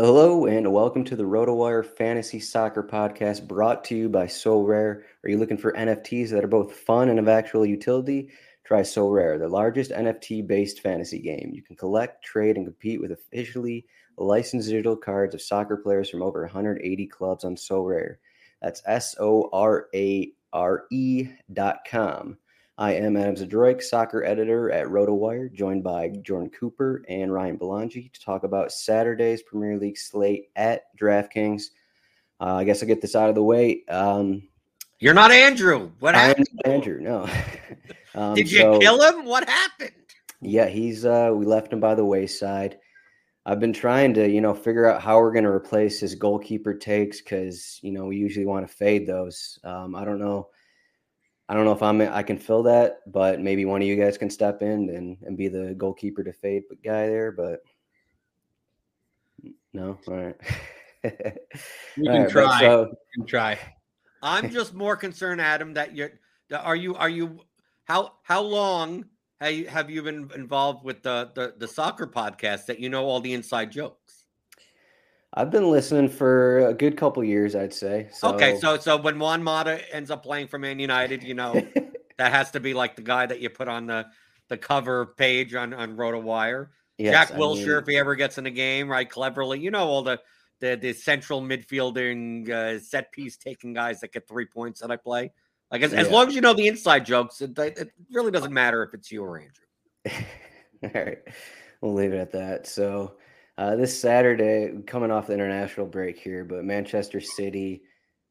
Hello and welcome to the RotoWire Fantasy Soccer Podcast brought to you by Sorare. Are you looking for NFTs that are both fun and of actual utility? Try Sorare, the largest NFT based fantasy game. You can collect, trade, and compete with officially licensed digital cards of soccer players from over 180 clubs on Sorare. That's S O R A R E dot com. I am Adam Zadroik, soccer editor at RotoWire, joined by Jordan Cooper and Ryan Belangi to talk about Saturday's Premier League slate at DraftKings. Uh, I guess I'll get this out of the way. Um, You're not Andrew. What happened? Andrew, no. um, Did you so- kill him? What happened? Yeah, he's uh we left him by the wayside. I've been trying to, you know, figure out how we're going to replace his goalkeeper takes because, you know, we usually want to fade those. Um, I don't know. I don't know if I'm I can fill that, but maybe one of you guys can step in and, and be the goalkeeper to fade guy there. But no, all right. You can right, try. so- You can try. I'm just more concerned, Adam, that you're. that- Are you? Are you? How how long have you, have you been involved with the, the the soccer podcast that you know all the inside jokes? I've been listening for a good couple years, I'd say. So, Okay, so so when Juan Mata ends up playing for Man United, you know that has to be like the guy that you put on the the cover page on on RotoWire. Yes, Jack I Wilshere, mean- if he ever gets in a game, right? Cleverley, you know all the the, the central midfielding uh, set piece taking guys that get three points that I play. Like as, as long as you know the inside jokes, it, it really doesn't matter if it's you or Andrew. All right, we'll leave it at that. So, uh, this Saturday, coming off the international break here, but Manchester City,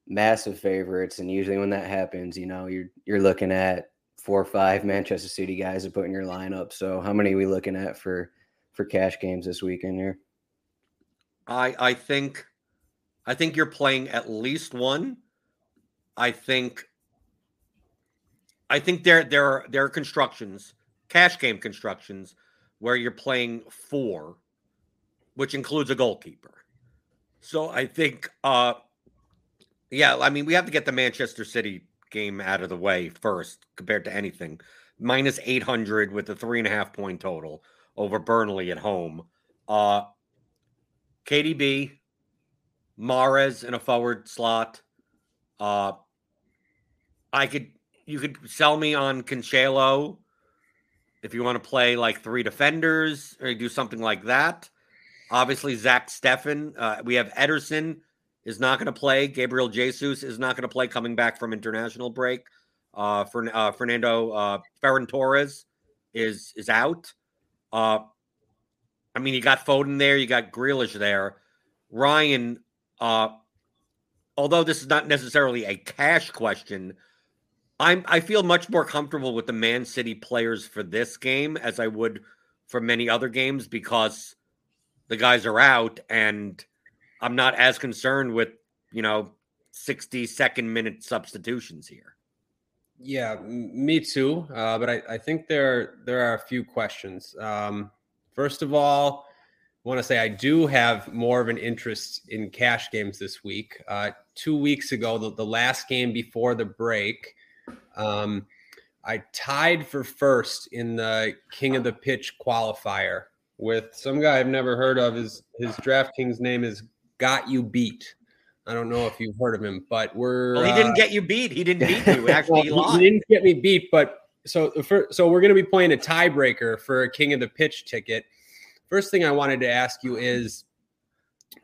massive favorites, and usually when that happens, you know, you're you're looking at four or five Manchester City guys to put in your lineup. So, how many are we looking at for for cash games this weekend here? I I think I think you're playing at least one. I think I think there there are there are constructions, cash game constructions, where you're playing four, which includes a goalkeeper. So I think uh yeah, I mean we have to get the Manchester City game out of the way first compared to anything. Minus 800 with a three and a half point total over Burnley at home. Uh KDB, Mahrez in a forward slot. Uh, I could you could sell me on Cancelo if you want to play like three defenders or do something like that. Obviously, Zach Steffen. Uh, we have Ederson is not going to play. Gabriel Jesus is not going to play coming back from international break. Uh, uh, Fernando uh, Ferran Torres is is out. Uh, I mean, you got Foden there, you got Grealish there. Ryan, uh, although this is not necessarily a cash question, I'm I feel much more comfortable with the Man City players for this game as I would for many other games because the guys are out and I'm not as concerned with, you know, 60 second minute substitutions here. Yeah, me too. Uh, but I, I think there there are a few questions. Um, first of all, I want to say I do have more of an interest in cash games this week. Uh, two weeks ago, the, the last game before the break, um, I tied for first in the King of the Pitch qualifier with some guy I've never heard of. His his DraftKings name is Got You Beat. I don't know if you've heard of him, but we're. Well, he didn't uh, get you beat. He didn't beat you. Actually, well, he, he, didn't get me beat. But so for, so we're going to be playing a tiebreaker for a King of the Pitch ticket. First thing I wanted to ask you is,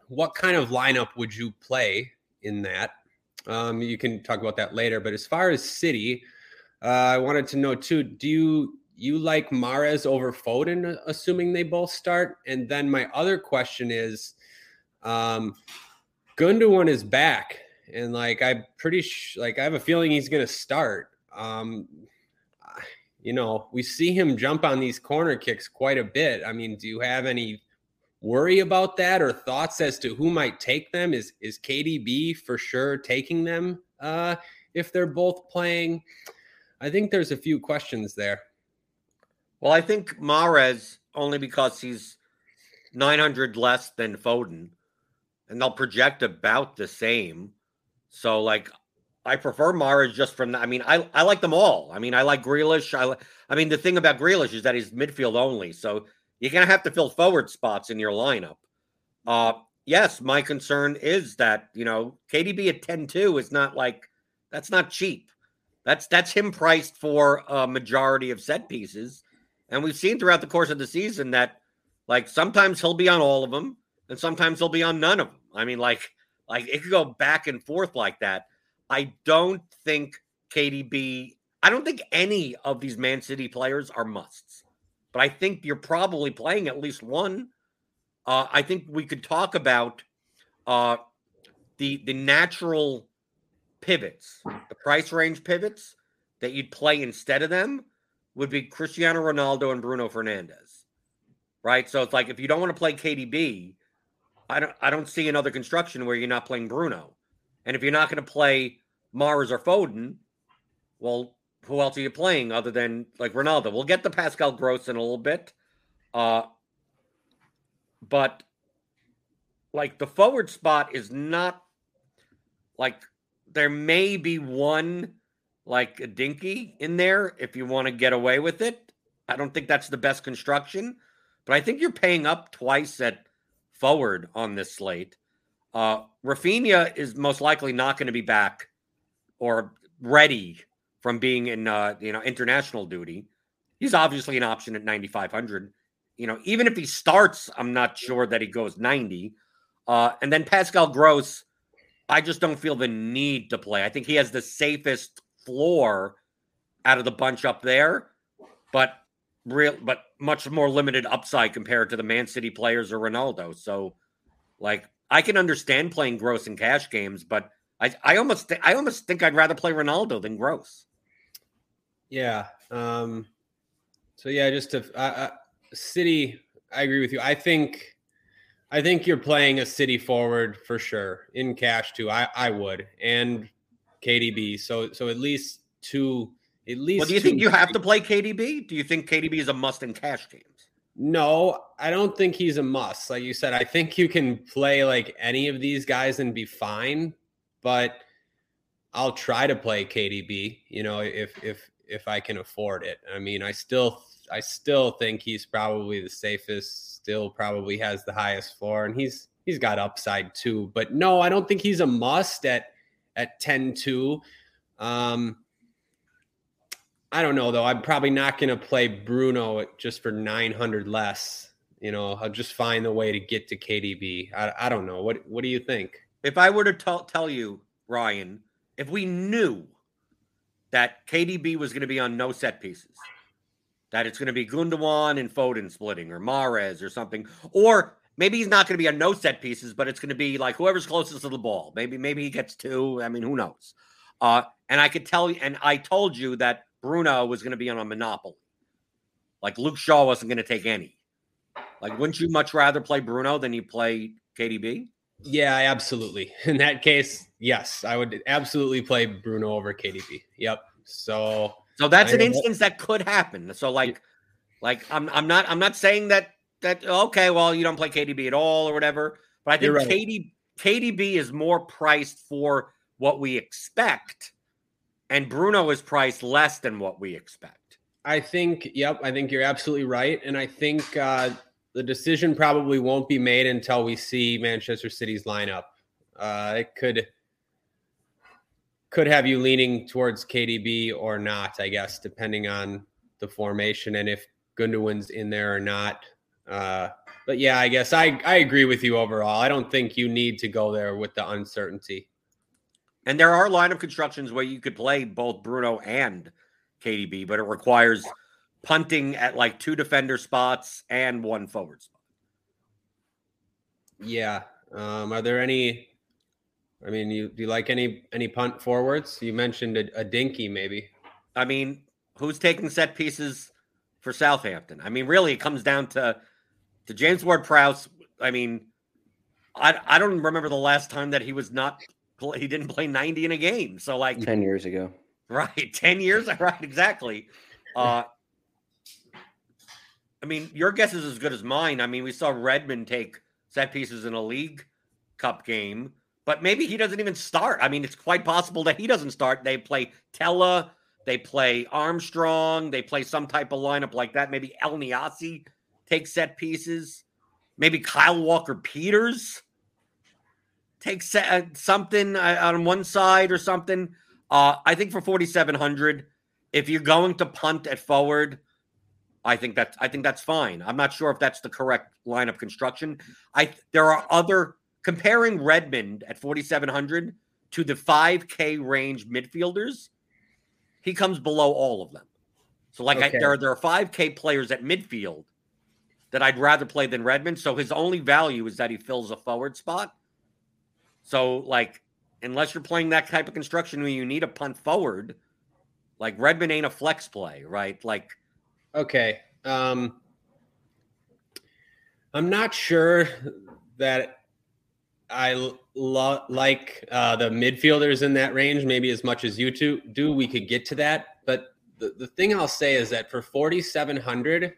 what kind of lineup would you play in that? Um, you can talk about that later. But as far as City, uh, I wanted to know too. Do you you like Mahrez over Foden, assuming they both start? And then my other question is, um, Gundogan is back, and like I'm pretty sh- like I have a feeling he's going to start. Um, you know, we see him jump on these corner kicks quite a bit. I mean, do you have any worry about that or thoughts as to who might take them? Is is KDB for sure taking them uh, if they're both playing? I think there's a few questions there. Well, I think Mahrez only because he's 900 less than Foden and they'll project about the same. So like I prefer Mahrez just from I mean I I like them all. I mean I like Grealish. I I mean the thing about Grealish is that he's midfield only. So you're gonna have to fill forward spots in your lineup. Uh yes, my concern is that you know KDB at 10-2 is not like that's not cheap. That's that's him priced for a majority of set pieces. And we've seen throughout the course of the season that like sometimes he'll be on all of them and sometimes he'll be on none of them. I mean, like, like it could go back and forth like that. I don't think KDB. I don't think any of these Man City players are musts, but I think you're probably playing at least one. Uh, I think we could talk about uh, the the natural pivots, the price range pivots that you'd play instead of them would be Cristiano Ronaldo and Bruno Fernandes, Right? So it's like if you don't want to play KDB, I don't I don't see another construction where you're not playing Bruno. And if you're not going to play Mahrez or Foden, well, who else are you playing other than like Ronaldo? We'll get the Pascal Gross in a little bit. Uh but like the forward spot is not like there may be one like a dinky in there if you want to get away with it. I don't think that's the best construction, but I think you're paying up twice at forward on this slate. Uh, Raphinha is most likely not going to be back or ready from being in uh, you know international duty. He's obviously an option at 9500. You know, even if he starts, I'm not sure that he goes 90. Uh, and then Pascal Gross, I just don't feel the need to play. I think he has the safest floor out of the bunch up there, but real, but much more limited upside compared to the Man City players or Ronaldo. So, like, I can understand playing Gross in cash games, but I, I almost, th- I almost think I'd rather play Ronaldo than Gross. Yeah. Um. So yeah, just to uh, City, I agree with you. I think, I think you're playing a City forward for sure in cash too. I I would and KDB. So so at least two at least. Well, do you think you have to play KDB? Do you think KDB is a must in cash games? No, I don't think he's a must. Like you said, I think you can play like any of these guys and be fine, but I'll try to play KDB, you know, if if if I can afford it. I mean, I still I still think he's probably the safest, still probably has the highest floor and he's he's got upside too. But no, I don't think he's a must at at 10-2. Um I don't know though. I'm probably not going to play Bruno just for 900 less. You know, I'll just find the way to get to KDB. I, I don't know. What What do you think? If I were to t- tell you, Ryan, if we knew that KDB was going to be on no set pieces, that it's going to be Gundogan and Foden splitting, or Mahrez or something, or maybe he's not going to be on no set pieces, but it's going to be like whoever's closest to the ball. Maybe maybe he gets two. I mean, who knows? Uh, and I could tell you, and I told you that Bruno was going to be on a monopoly. Like Luke Shaw wasn't going to take any. Like, wouldn't you much rather play Bruno than you play KDB? Yeah, absolutely. In that case, yes, I would absolutely play Bruno over KDB. Yep. So, so that's I an instance that. that could happen. So, like, like I'm, I'm not, I'm not saying that that okay, well, you don't play KDB at all or whatever. But I think right. KD, KDB is more priced for what we expect and Bruno is priced less than what we expect. I think, yep, I think you're absolutely right. And I think uh, the decision probably won't be made until we see Manchester City's lineup. Uh, it could could have you leaning towards KDB or not, I guess, depending on the formation and if Gundogan's in there or not. Uh, but yeah, I guess I, I agree with you overall. I don't think you need to go there with the uncertainty. And there are line of constructions where you could play both Bruno and KDB, but it requires punting at like two defender spots and one forward spot. Yeah. Um, are there any? I mean, you do you like any any punt forwards? You mentioned a, a dinky, maybe. I mean, who's taking set pieces for Southampton? I mean, really, it comes down to to James Ward Prowse. I mean, I I don't remember the last time that he was not he didn't play 90 in a game. So like 10 years ago. Right. 10 years. Right. Exactly. Uh, I mean, your guess is as good as mine. I mean, we saw Redmond take set pieces in a league cup game, but maybe he doesn't even start. I mean, it's quite possible that he doesn't start. They play Tella, they play Armstrong, they play some type of lineup like that. Maybe Elyounoussi takes set pieces. Maybe Kyle Walker Peters takes uh, something uh, on one side or something. Uh, I think for 4,700, if you're going to punt at forward, I think that's I think that's fine. I'm not sure if that's the correct lineup construction. I there are other comparing Redmond at 4700 to the 5K range midfielders. He comes below all of them. So like okay. I, there are there are 5K players at midfield that I'd rather play than Redmond. So his only value is that he fills a forward spot. So like unless you're playing that type of construction where you need a punt forward, like Redmond ain't a flex play, right? Like Okay. Um, I'm not sure that I lo- like uh, the midfielders in that range maybe as much as you two do. We could get to that, but the, the thing I'll say is that for 4,700,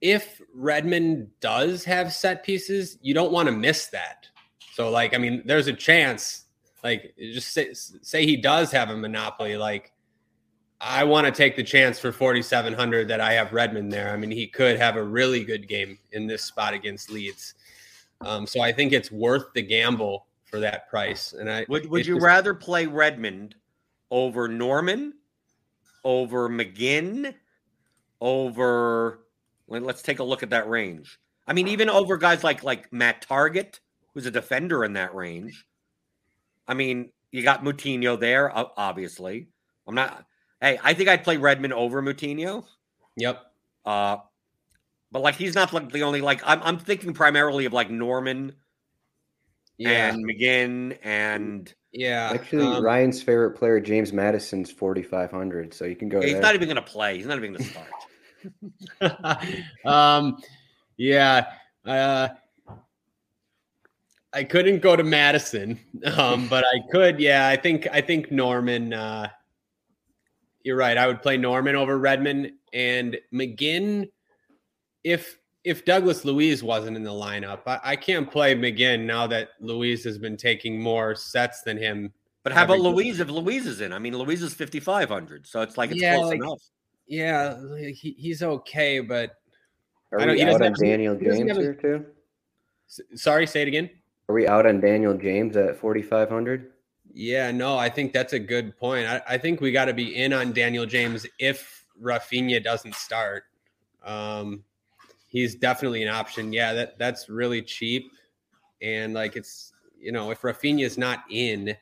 if Redmond does have set pieces, you don't want to miss that. So, like, I mean, there's a chance, like, just say, say he does have a monopoly, like I want to take the chance for 4,700 that I have Redmond there. I mean, he could have a really good game in this spot against Leeds. Um, so I think it's worth the gamble for that price. And I would would you just, rather play Redmond over Normann, over McGinn, over let's take a look at that range. I mean, even over guys like like Matt Targett, who's a defender in that range. I mean, you got Moutinho there, obviously. I'm not Hey, I think I'd play Redmond over Moutinho. Yep. Uh, but like he's not like the only like I'm I'm thinking primarily of like Normann yeah. and McGinn and yeah. Actually, um, Ryan's favorite player, James Maddison's 4,500. So you can go. he's there. not even going to play. He's not even going to start. um, yeah. Uh, I couldn't go to Maddison, um, but I could. Yeah, I think I think Normann. Uh, you're right. I would play Normann over Redmond and McGinn. If if Douglas Luiz wasn't in the lineup, I, I can't play McGinn now that Luiz has been taking more sets than him. But how about Luiz if Luiz is in? I mean, Luiz is 5,500, so it's like it's yeah, close like, enough. Yeah, he, he's okay, but are we out on Daniel James here too? Sorry, say it again. Are we out on Daniel James at 4,500? Yeah, no, I think that's a good point. I, I think we got to be in on Daniel James if Raphinha doesn't start. Um, he's definitely an option. Yeah, that that's really cheap, and like it's you know if Raphinha is not in,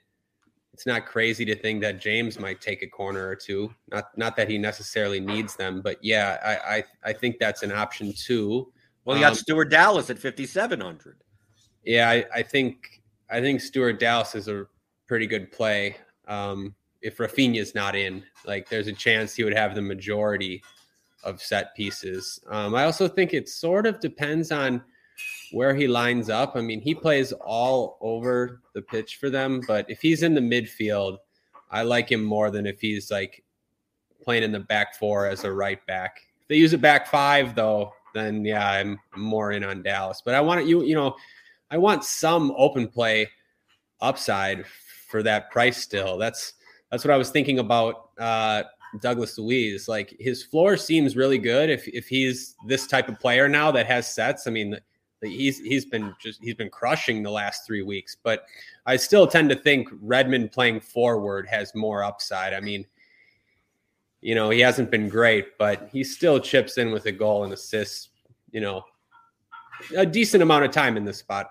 it's not crazy to think that James might take a corner or two. Not not that he necessarily needs them, but yeah, I I, I think that's an option too. Well, you got um, Stuart Dallas at fifty seven hundred. Yeah, I, I think I think Stuart Dallas is a pretty good play. Um, if Raphinha's not in, like there's a chance he would have the majority of set pieces. Um, I also think it sort of depends on where he lines up. I mean, he plays all over the pitch for them, but if he's in the midfield, I like him more than if he's like playing in the back four as a right back. If they use a back five, though, then yeah, I'm more in on Dallas. But I want you, you know, I want some open play upside for that price still. That's that's what I was thinking about uh, Douglas Luiz. Like his floor seems really good if if he's this type of player now that has sets. I mean, he's he's been just he's been crushing the last three weeks. But I still tend to think Redmond playing forward has more upside. I mean, you know, he hasn't been great, but he still chips in with a goal and assists. You know, a decent amount of time in this spot.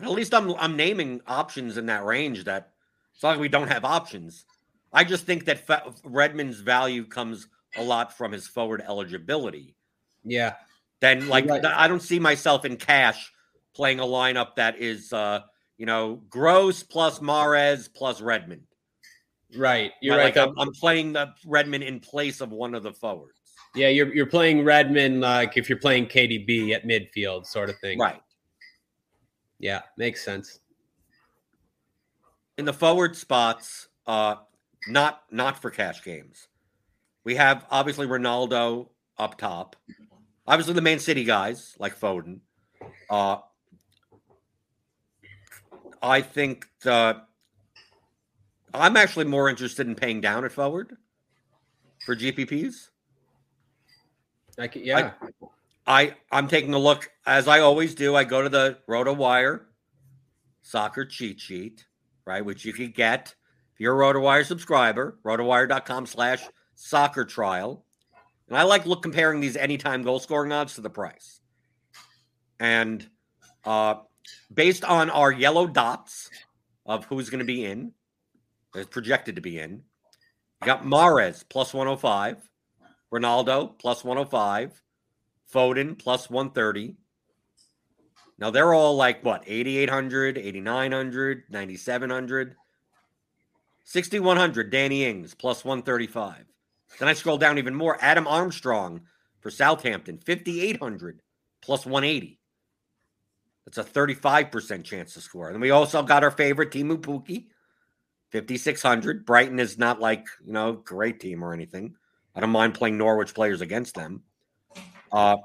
At least I'm I'm naming options in that range that it's not like we don't have options. I just think that Redmond's value comes a lot from his forward eligibility. Yeah. Then, like, right. I don't see myself in cash playing a lineup that is, uh, you know, Gross plus Mahrez plus Redmond. Right. You're right. right. Like, I'm, I'm, playing the Redmond in place of one of the forwards. Yeah, you're you're playing Redmond like if you're playing KDB at midfield, sort of thing. Right. Yeah, makes sense. In the forward spots, uh, not not for cash games. We have obviously Ronaldo up top. Obviously the Man City guys like Foden. Uh, I think the I'm actually more interested in paying down at forward for GPPs. I can, yeah. I, I I'm taking a look as I always do. I go to the RotoWire soccer cheat sheet, right, which you can get if you're a RotoWire subscriber, rotowire.com slash soccer trial. And I like look comparing these anytime goal scoring odds to the price. And uh, based on our yellow dots of who's going to be in, is projected to be in, you got Mahrez plus 105, Ronaldo plus 105, Foden plus 130. Now they're all like what 8,800, 8,900, 9,700. 6,100, Danny Ings, plus 135. Then I scroll down even more. Adam Armstrong for Southampton, 5,800, plus 180. That's a 35% chance to score. And we also got our favorite, Teemu Pukki, 5,600. Brighton is not like, you know, great team or anything. I don't mind playing Norwich players against them. Uh,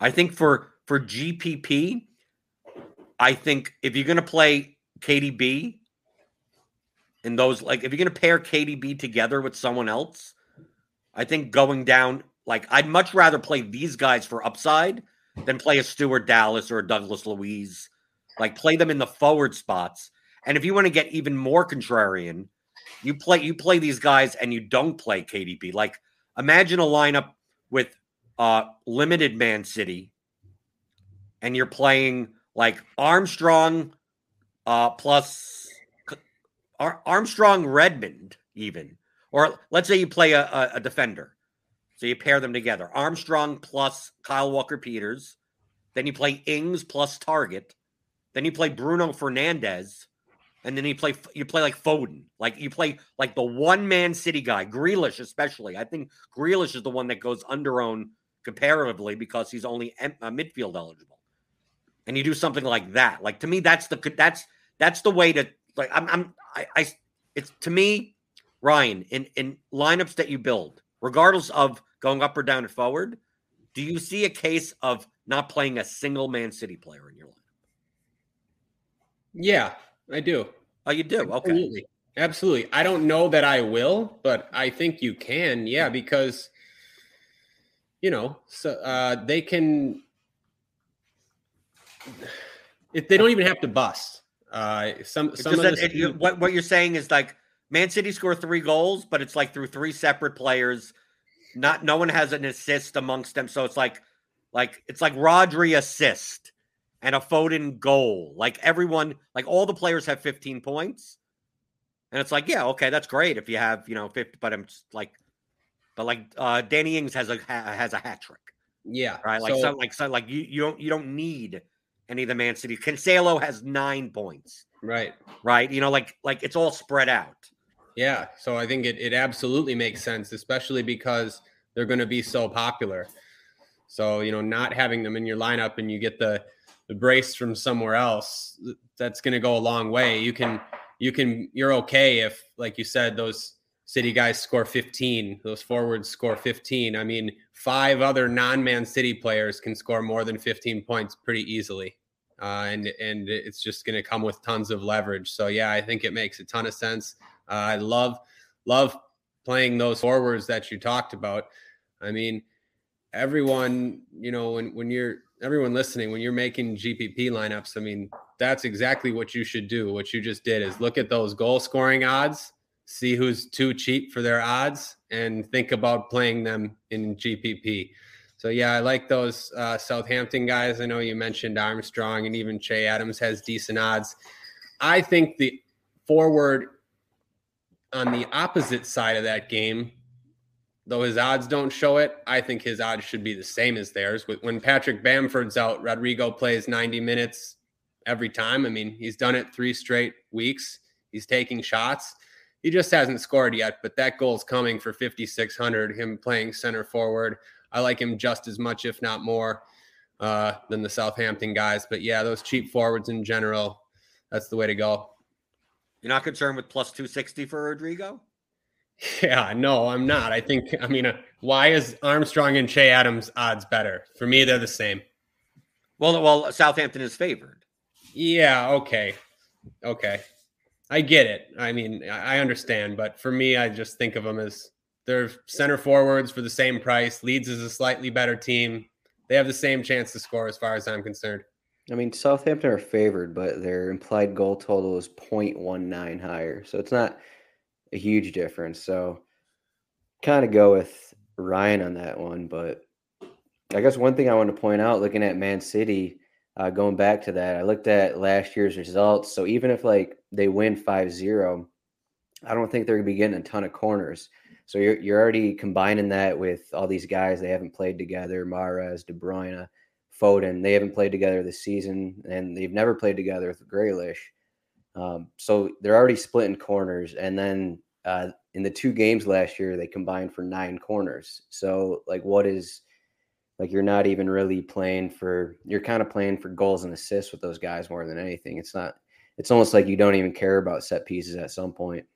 I think for for GPP, I think if you're going to play KDB, in those like if you're going to pair KDB together with someone else, I think going down like I'd much rather play these guys for upside than play a Stuart Dallas or a Douglas Luiz. Like play them in the forward spots. And if you want to get even more contrarian, you play you play these guys and you don't play KDB. Like imagine a lineup with uh limited Man City and you're playing like Armstrong uh plus Ar- Armstrong Redmond, even. Or let's say you play a, a, a defender. So you pair them together. Armstrong plus Kyle Walker Peters. Then you play Ings plus Targett. Then you play Bruno Fernandes. And then you play you play like Foden. Like you play like the one man city guy, Grealish especially. I think Grealish is the one that goes under own comparatively because he's only uh, midfield eligible. And you do something like that. Like to me, that's the that's that's the way to like I'm I'm I, I it's to me, Ryan, in in lineups that you build, regardless of going up or down and forward, do you see a case of not playing a single Man City player in your lineup? Yeah, I do. Oh, you do? Okay. Absolutely. Absolutely. I don't know that I will, but I think you can. Yeah, because you know, so uh, they can. If they don't even have to bust, uh, some some of that, it, what what you're saying is like Man City score three goals, but it's like through three separate players. Not no one has an assist amongst them, so it's like like it's like Rodri assist and a Foden goal. Like everyone, like all the players have 15 points, and it's like yeah, okay, that's great if you have you know 50. But I'm just like, but like uh Danny Ings has a has a hat trick. Yeah, right. Like so, like so, like you you don't you don't need any of the Man City. Cancelo has nine points. Right. Right. You know, like like it's all spread out. Yeah. So I think it, it absolutely makes sense, especially because they're going to be so popular. So, you know, not having them in your lineup and you get the the brace from somewhere else, that's going to go a long way. You can you can you're okay if like you said those city guys score 15, those forwards score 15. I mean, five other non-man city players can score more than 15 points pretty easily uh, and and it's just going to come with tons of leverage. So yeah, I think it makes a ton of sense. Uh, I love love playing those forwards that you talked about. I mean, everyone, you know, when when you're everyone listening, when you're making GPP lineups, I mean, that's exactly what you should do. What you just did is look at those goal scoring odds, see who's too cheap for their odds, and think about playing them in GPP. So yeah, I like those uh, Southampton guys. I know you mentioned Armstrong and even Che Adams has decent odds. I think the forward on the opposite side of that game, though his odds don't show it, I think his odds should be the same as theirs. When Patrick Bamford's out, Rodrigo plays 90 minutes every time. I mean, he's done it three straight weeks. He's taking shots. He just hasn't scored yet, but that goal's coming for 5,600, him playing center forward. I like him just as much, if not more, uh, than the Southampton guys. But yeah, those cheap forwards in general, that's the way to go. You're not concerned with plus 260 for Rodrigo? Yeah, no, I'm not. I think, I mean, uh, why is Armstrong and Che Adams odds better? For me, they're the same. Well, well, Southampton is favored. Yeah, okay. Okay. I get it. I mean, I understand, but for me, I just think of them as they're center forwards for the same price. Leeds is a slightly better team. They have the same chance to score as far as I'm concerned. I mean, Southampton are favored, but their implied goal total is 0.19 higher. So it's not a huge difference. So kind of go with Ryan on that one. But I guess one thing I want to point out looking at Man City, uh, going back to that, I looked at last year's results. So even if like they win 5 0, I don't think they're going to be getting a ton of corners. So you're, you're already combining that with all these guys they haven't played together Mahrez, De Bruyne. Foden. They haven't played together this season, and they've never played together with Grealish. Um, so they're already splitting corners, and then uh, in the two games last year, they combined for nine corners. So like, what is like you're not even really playing for you're kind of playing for goals and assists with those guys more than anything. It's not. It's almost like you don't even care about set pieces at some point.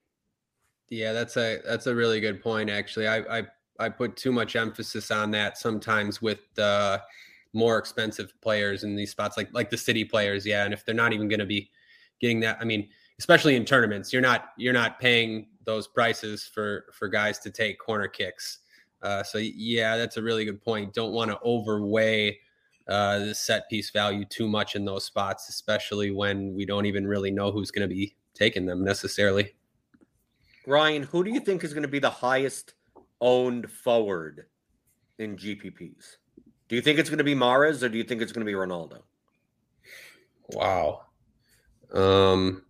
Yeah, that's a that's a really good point. Actually, I I, I put too much emphasis on that sometimes with. Uh, more expensive players in these spots, like like the city players. Yeah, and if they're not even going to be getting that, I mean, especially in tournaments, you're not you're not paying those prices for for guys to take corner kicks. Uh, so yeah, that's a really good point. Don't want to overweigh uh, the set piece value too much in those spots, especially when we don't even really know who's going to be taking them necessarily. Ryan, who do you think is going to be the highest owned forward in GPPs? Do you think it's going to be Mahrez or do you think it's going to be Ronaldo? Wow. Um,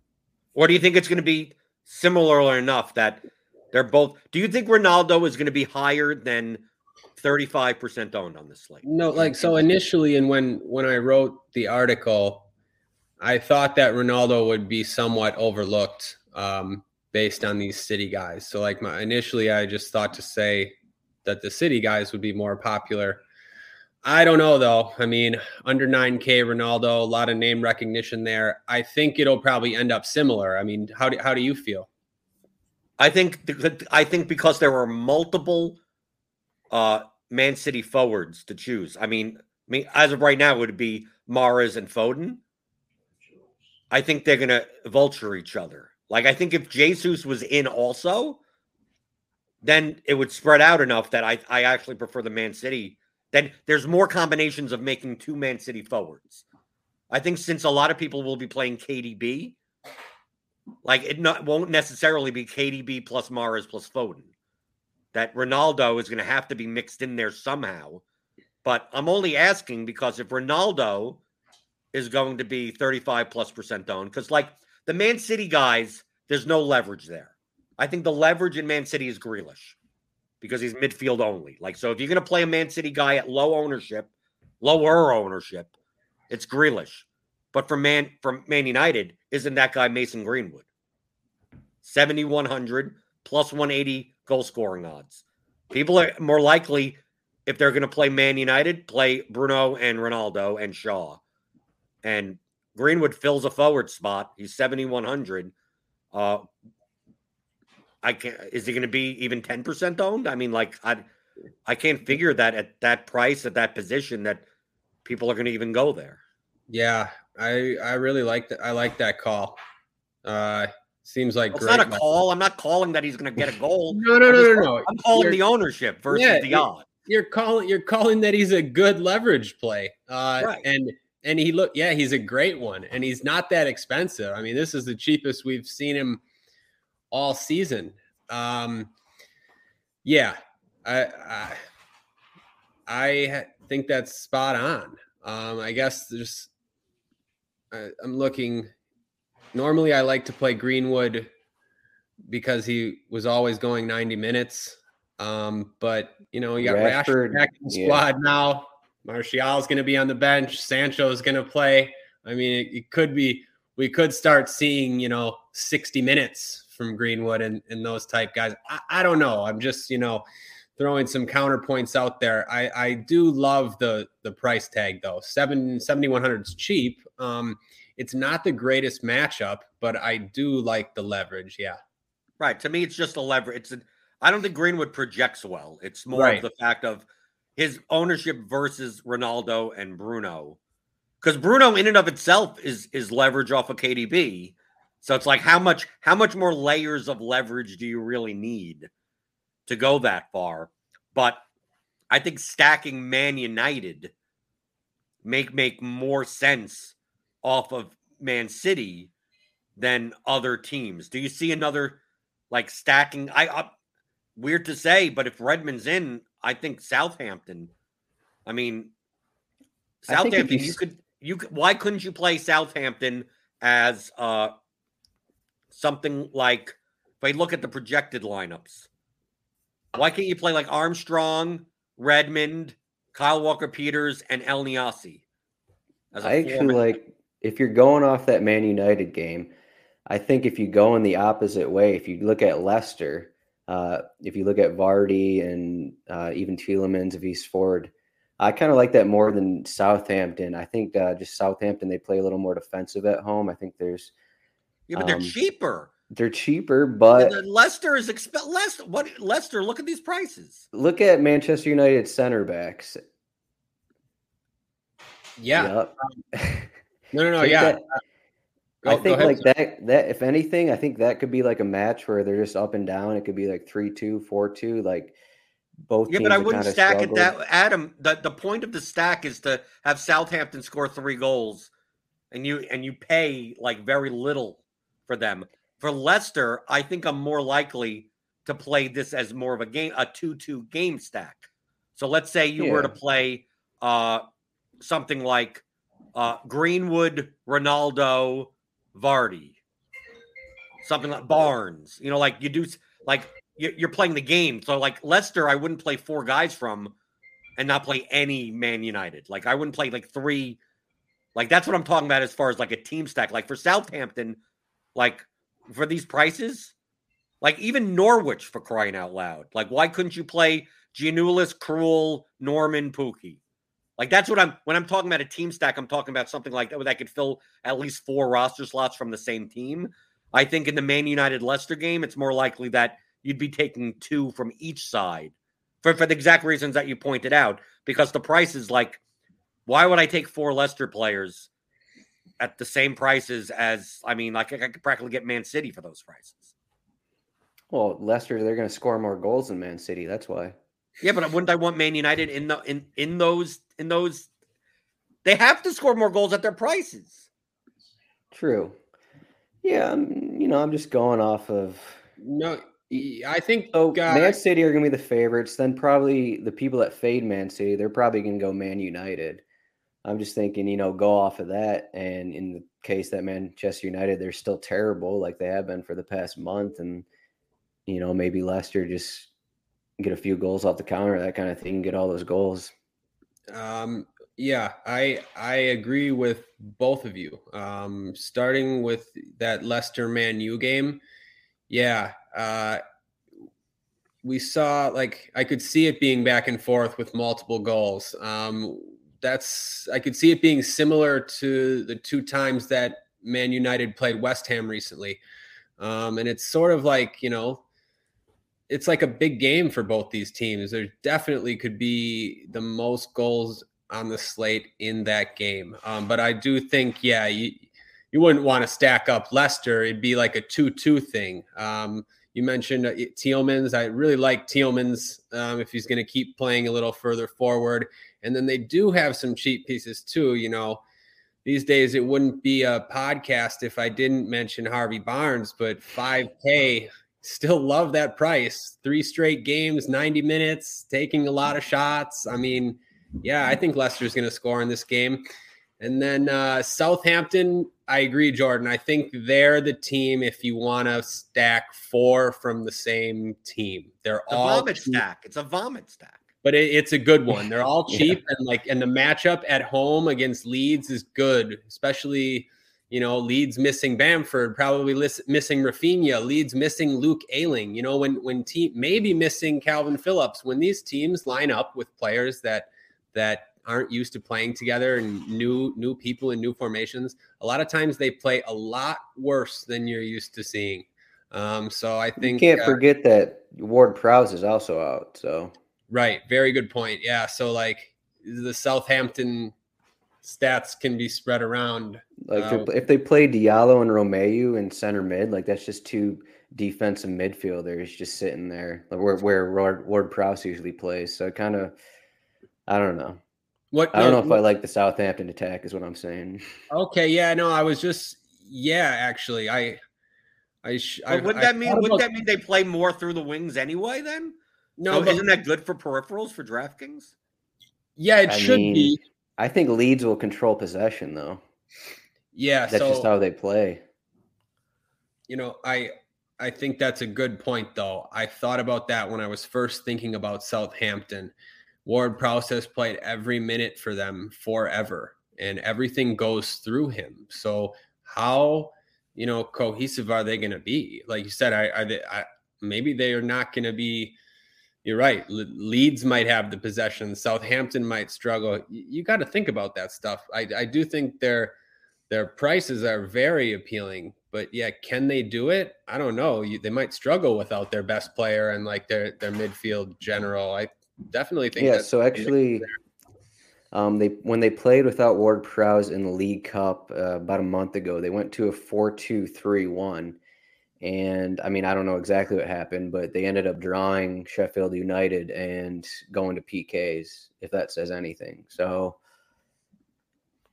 or do you think it's going to be similar enough that they're both? Do you think Ronaldo is going to be higher than 35% owned on this slate? No, like so initially, and when when I wrote the article, I thought that Ronaldo would be somewhat overlooked um, based on these city guys. So like my initially, I just thought to say that the city guys would be more popular I don't know though. I mean, under 9K Ronaldo, a lot of name recognition there. I think it'll probably end up similar. I mean, how do how do you feel? I think I think because there were multiple uh Man City forwards to choose. I mean, I mean, as of right now, it would be Mahrez and Foden. I think they're gonna vulture each other. Like I think if Jesus was in also, then it would spread out enough that I I actually prefer the Man City then there's more combinations of making two Man City forwards. I think since a lot of people will be playing KDB, like it not, won't necessarily be KDB plus Mahrez plus Foden. That Ronaldo is going to have to be mixed in there somehow. But I'm only asking because if Ronaldo is going to be 35 plus percent owned, because like the Man City guys, there's no leverage there. I think the leverage in Man City is Grealish because he's midfield only. Like, so if you're going to play a Man City guy at low ownership, lower ownership, it's Grealish. But for Man from Man United, isn't that guy Mason Greenwood? 7,100 plus 180 goal scoring odds. People are more likely, if they're going to play Man United, play Bruno and Ronaldo and Shaw. And Greenwood fills a forward spot. He's 7,100. Uh, I can't. Is he going to be even ten percent owned? I mean, like I, I can't figure that at that price at that position that people are going to even go there. Yeah, I I really like that. I like that call. Uh, seems like it's not a call. I'm not calling that he's going to get a goal. no, no, no, no, no. I'm calling you're, the ownership versus yeah, the odd. You're calling you're calling that he's a good leverage play. Uh, right. and and he look yeah, he's a great one and he's not that expensive. I mean, this is the cheapest we've seen him all season. Um yeah, I I, I think that's spot on. Um I guess just I, I'm looking normally I like to play Greenwood because he was always going 90 minutes. Um, but you know, you got Rashford, Rashford back in the squad yeah. now. Martial's going to be on the bench. Sancho is going to play. I mean, it, it, could be. We could start seeing, you know, 60 minutes from Greenwood and, and those type guys. I, I don't know. I'm just, you know, throwing some counterpoints out there. I, I do love the the price tag though. Seven seventy one hundred is cheap. Um, it's not the greatest matchup, but I do like the leverage. Yeah. Right. To me, it's just a leverage. It's a, I don't think Greenwood projects well. It's more right. of the fact of his ownership versus Ronaldo and Bruno. Because Bruno in and of itself is is leverage off of KDB. So it's like how much how much more layers of leverage do you really need to go that far? But I think stacking Man United make make more sense off of Man City than other teams. Do you see another like stacking? I, weird to say, but if Redmond's in, I think Southampton. I mean, Southampton. I you, you could you why couldn't you play Southampton as uh something like if I look at the projected lineups? Why can't you play like Armstrong, Redmond, Kyle Walker Peters, and Elyounoussi? I actually like if you're going off that Man United game, I think if you go in the opposite way, if you look at Leicester, uh, if you look at Vardy and uh, even Tielemans if he's Ford, I kind of like that more than Southampton. I think uh, just Southampton they play a little more defensive at home. I think there's yeah, but they're um, cheaper. They're cheaper, but Leicester is exp- Leicester. What Leicester? Look at these prices. Look at Manchester United center backs. Yeah. Yep. No, no, no. yeah. That, go, I think like that. That if anything, I think that could be like a match where they're just up and down. It could be like three two, four two, like both. Yeah, but I wouldn't stack struggled. it that. Adam, the the point of the stack is to have Southampton score three goals, and you and you pay like very little for them. For Leicester, I think I'm more likely to play this as more of a game, a two-two game stack. So let's say you yeah. were to play uh, something like uh, Greenwood, Ronaldo, Vardy, something like Barnes. You know, like you do, like you're playing the game. So, like Leicester, I wouldn't play four guys from and not play any Man United. Like I wouldn't play like three. Like that's what I'm talking about as far as like a team stack. Like for Southampton, like for these prices, like even Norwich for crying out loud. Like why couldn't you play Giannoulis, Krul, Normann, Pukki? Like that's what I'm when I'm talking about a team stack. I'm talking about something like that where that could fill at least four roster slots from the same team. I think in the Man United Leicester game, it's more likely that you'd be taking two from each side for, for the exact reasons that you pointed out. Because the price is like, why would I take four Leicester players at the same prices as I mean, like I could practically get Man City for those prices. Well, Leicester, they're going to score more goals than Man City. That's why. Yeah, but wouldn't I want Man United in the in in those in those? They have to score more goals at their prices. True. Yeah, I'm, you know, I'm just going off of. No, I think oh, Uh, Man City are going to be the favorites. Then probably the people that fade Man City, they're probably going to go Man United. I'm just thinking, you know, go off of that. And in the case that Manchester United, they're still terrible, like they have been for the past month, and you know, maybe Leicester just get a few goals off the counter, that kind of thing, get all those goals. Um, yeah, I I agree with both of you. Um, starting with that Leicester Man U game, yeah, uh, we saw like I could see it being back and forth with multiple goals. Um, that's I could see it being similar to the two times that Man United played West Ham recently, um, and it's sort of like you know it's like a big game for both these teams. There definitely could be the most goals on the slate in that game. Um, but I do think, yeah, you you wouldn't want to stack up Leicester. It'd be like a two-two thing. Um, you mentioned uh. I really like Tielemans um, if he's going to keep playing a little further forward. And then they do have some cheap pieces too. You know, these days it wouldn't be a podcast if I didn't mention Harvey Barnes, but 5K, still love that price. Three straight games, 90 minutes, taking a lot of shots. I mean, yeah, I think Leicester's going to score in this game. And then uh, Southampton, I agree, Jordan. I think they're the team if you want to stack four from the same team. They're a all vomit cheap, stack. It's a vomit stack. But it, it's a good one. They're all cheap yeah. and like and the matchup at home against Leeds is good, especially you know Leeds missing Bamford, probably missing Rafinha, Leeds missing Luke Ayling. You know when when team maybe missing Kalvin Phillips. When these teams line up with players that that aren't used to playing together and new new people in new formations, a lot of times they play a lot worse than you're used to seeing. Um, so I think you can't uh, forget that Ward Prowse is also out. So right, very good point. Yeah, so like the Southampton stats can be spread around. Like uh, if they play Diallo and Romeu in center mid, like that's just two defensive midfielders just sitting there, where where Ward, Ward Prowse usually plays. So kind of, I don't know. What I don't know if what, I like the Southampton attack, is what I'm saying. Okay, yeah, no, I was just yeah, actually, I, I, sh- I would that mean? Would that mean they play more through the wings anyway? Then no, so but, isn't that good for peripherals for DraftKings? Yeah, it I should mean, be. I think Leeds will control possession though. Yeah, that's so, just how they play. You know, I I think that's a good point though. I thought about that when I was first thinking about Southampton Ward Prowse has played every minute for them forever, and everything goes through him. So how you know cohesive are they going to be? Like you said, I, I, I maybe they are not going to be. You're right. Le- Leeds might have the possession. Southampton might struggle. You, you got to think about that stuff. I, I do think their their prices are very appealing, but yeah, can they do it? I don't know. You, they might struggle without their best player and like their their midfield general. I definitely think. Yeah. So actually, um, they when they played without Ward Prowse in the League Cup uh, about a month ago, they went to a four-two-three-one, and I mean I don't know exactly what happened, but they ended up drawing Sheffield United and going to PKs. If that says anything, so.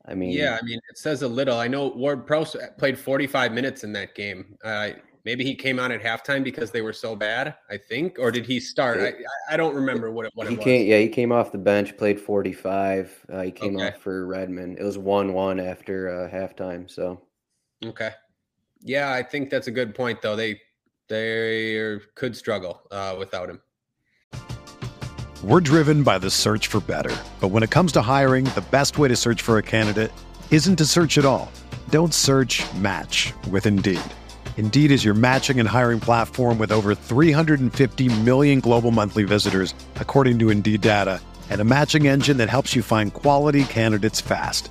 I mean, yeah, I mean, it says a little. I know Ward Prowse played 45 minutes in that game. Uh, maybe he came on at halftime because they were so bad. I think, or did he start? I, I don't remember what it, what he it came. Yeah, he came off the bench, played forty five. Uh, he came okay. off for Redmond. It was one one after uh, halftime. So, okay, yeah, I think that's a good point though. They they could struggle uh, without him. We're driven by the search for better, but when it comes to hiring, the best way to search for a candidate isn't to search at all. Don't search. Match with Indeed. Indeed is your matching and hiring platform with over 350 million global monthly visitors, according to Indeed data, and a matching engine that helps you find quality candidates fast.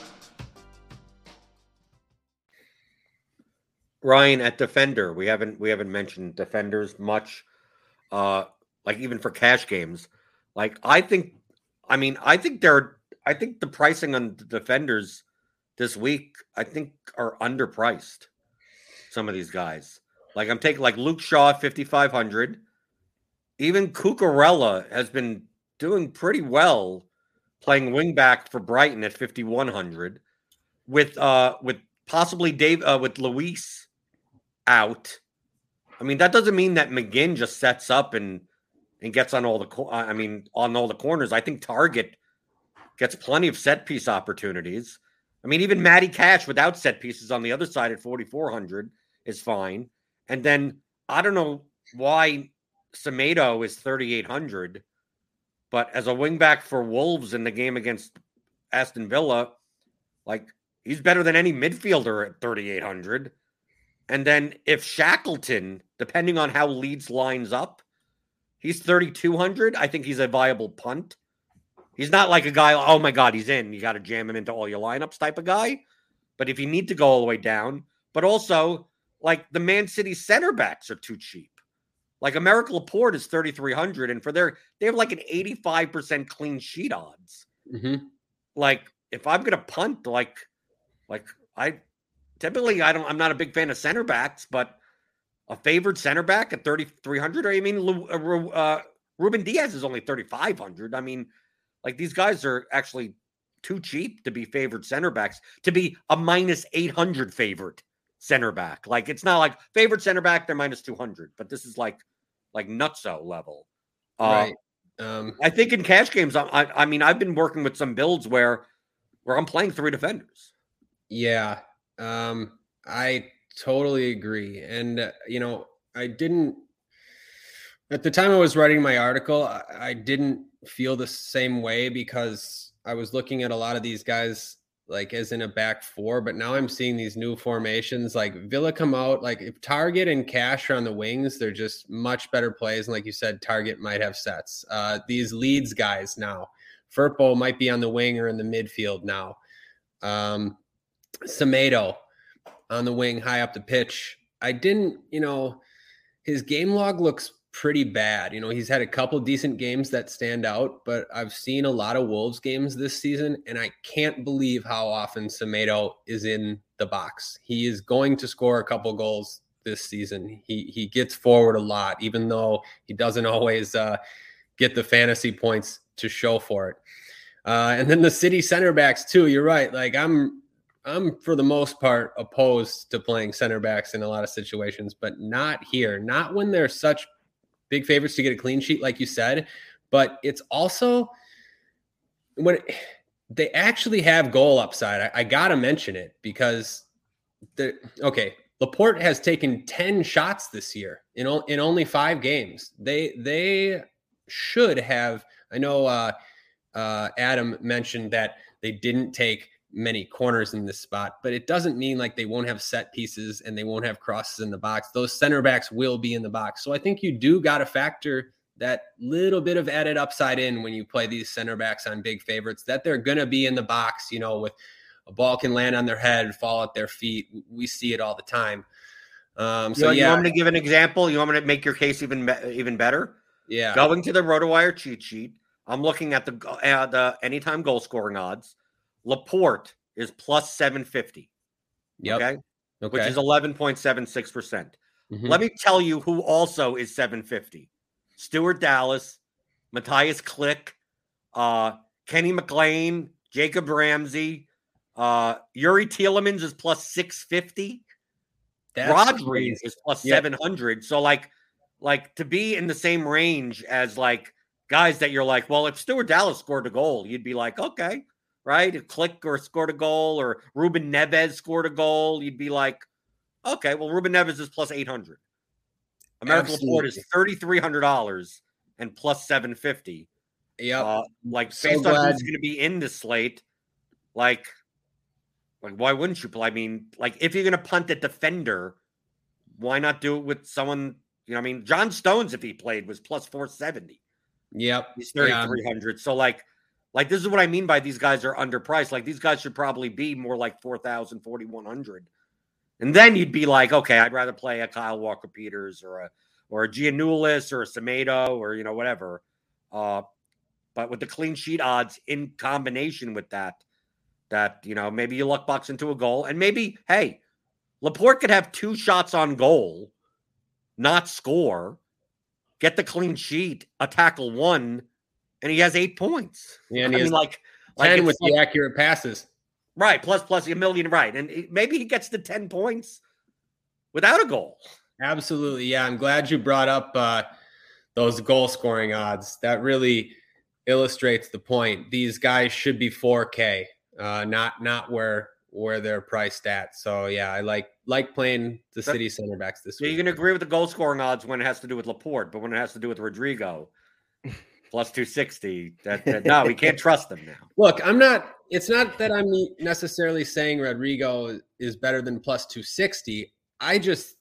Ryan at defender. We haven't we haven't mentioned defenders much. Uh like even for cash games. Like I think I mean I think they're I think the pricing on the defenders this week I think are underpriced. Some of these guys. Like I'm taking like Luke Shaw 5500. Even Cucurella has been doing pretty well playing wingback for Brighton at 5100 with uh with possibly Dave uh, with Luiz out. I mean, that doesn't mean that McGinn just sets up and and gets on all the. I mean, on all the corners. I think Targett gets plenty of set piece opportunities. I mean, even Matty Cash without set pieces on the other side at 4,400 is fine. And then I don't know why Semedo is 3,800, but as a wingback for Wolves in the game against Aston Villa, like he's better than any midfielder at 3,800. And then if Shackleton, depending on how Leeds lines up, he's 3,200, I think he's a viable punt. He's not like a guy, oh my God, he's in. You got to jam him into all your lineups type of guy. But if you need to go all the way down, but also like the Man City center backs are too cheap. Like Aymeric Laporte is 3,300, and for their, they have like an 85% clean sheet odds. Mm-hmm. Like if I'm going to punt, like, like I typically, I don't, I'm not a big fan of center backs, but a favored center back at 3,300, or I mean, uh, uh, Ruben Dias is only 3,500. I mean, like these guys are actually too cheap to be favored center backs to be a minus 800 favorite center back. Like it's not like favorite center back, they're minus 200, but this is like like nutso level. Uh, right. Um, I think in cash games, I, I, I mean, I've been working with some builds where where I'm playing three defenders. Yeah, um, I totally agree, and uh, you know, I didn't at the time I was writing my article. I, I didn't feel the same way because I was looking at a lot of these guys like as in a back four, but now I'm seeing these new formations like Villa come out. Like if Targett and Cash are on the wings, they're just much better plays. And like you said, Targett might have sets. Uh, these Leeds guys now, Firpo might be on the wing or in the midfield now. Um, Semedo on the wing, high up the pitch. I didn't, you know, his game log looks pretty bad. You know, he's had a couple decent games that stand out, but I've seen a lot of Wolves games this season, and I can't believe how often Semedo is in the box. He is going to score a couple goals this season. He he gets forward a lot, even though he doesn't always uh, get the fantasy points to show for it. Uh, and then the city center backs too. You're right. Like I'm I'm for the most part opposed to playing center backs in a lot of situations, but not here. Not when they're such big favorites to get a clean sheet, like you said. But it's also when it, they actually have goal upside. I, I got to mention it because the okay. Laporte has taken 10 shots this year in, in only five games. They they should have. I know uh, uh, Adam mentioned that they didn't take many corners in this spot, but it doesn't mean like they won't have set pieces and they won't have crosses in the box. Those center backs will be in the box. So I think you do got to factor that little bit of added upside in when you play these center backs on big favorites that they're going to be in the box, you know, with a ball can land on their head, fall at their feet. We see it all the time. Um, so you, yeah, you want me to give an example? You want me to make your case even even better? Yeah. Going to the RotoWire cheat sheet, I'm looking at the uh, the anytime goal scoring odds. Laporte is plus 750. Yep. Okay. Okay. Which is 11.76%. percent Mhm. Let me tell you who also is 750. Stuart Dallas, Matthias Klich, uh, Kenny McLean, Jacob Ramsey, uh, Youri Tielemans is plus 650. That's Rodri crazy. is plus Yep. 700. So like like to be in the same range as like guys that you're like, well, if Stuart Dallas scored a goal, you'd be like, okay, right? If Klich or scored a goal or Ruben Neves scored a goal, you'd be like, okay, well, Ruben Neves is plus 800. Aymeric Laporte is $3,300 and plus 750. Yeah. Uh, like So based on who's going to be in this slate, like, like why wouldn't you play? I mean, like if you're going to punt a defender, why not do it with someone? You know, I mean, John Stones, if he played, was plus 470. yep. He's Yeah. 3,300. So like, like this is what I mean by these guys are underpriced. Like these guys should probably be more like 4,000, 4,100. And then you'd be like, okay, I'd rather play a Kyle Walker Peters or a or a Giannoulis or a Semedo or you know whatever. Uh, but with the clean sheet odds in combination with that, that you know maybe you luck box into a goal and maybe hey, Laporte could have two shots on goal, not score, get the clean sheet, a tackle one, and he has eight points. Yeah, and I mean, like, like 10 it's with like- the accurate passes. right plus plus a million right, and maybe he gets the ten points without a goal. Absolutely. Yeah. I'm glad you brought up uh, those goal scoring odds. That really illustrates the point. These guys should be 4K. uh, not not where where they're priced at. So yeah, I like like playing the city center backs this Yeah, week. you can agree with the goal scoring odds when it has to do with Laporte, but when it has to do with Rodrigo, plus 260, that, that no, we can't trust them now. Look, I'm not. It's not that I'm necessarily saying Rodrigo is better than plus 260. I just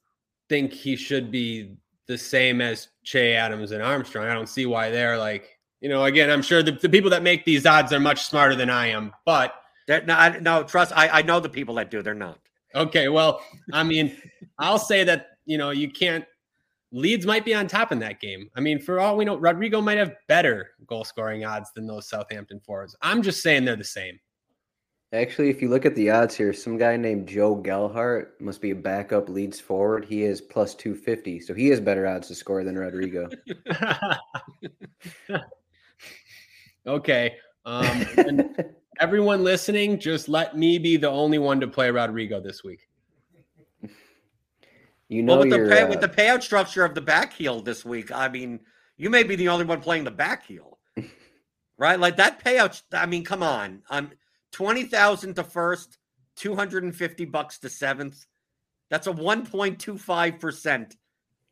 think he should be the same as Che Adams and Armstrong. I don't see why they're like, you know, again, I'm sure the, the people that make these odds are much smarter than I am. But That no, I, no, trust. I, I know the people that do. They're not. okay, well, I mean, I'll say that, you know, you can't. Leeds might be on top in that game. I mean, for all we know, Rodrigo might have better goal scoring odds than those Southampton forwards. I'm just saying they're the same. Actually, if you look at the odds here, some guy named Joe Gelhardt must be a backup Leeds forward. He is plus 250. So he has better odds to score than Rodrigo. okay. Um, everyone listening, just let me be the only one to play Rodrigo this week. You know Well, with the pay, uh, with the payout structure of the back heel this week, I mean, you may be the only one playing the back heel, right? Like that payout. I mean, come on. Um, twenty thousand to first, two hundred and fifty bucks to seventh. That's a one point two five percent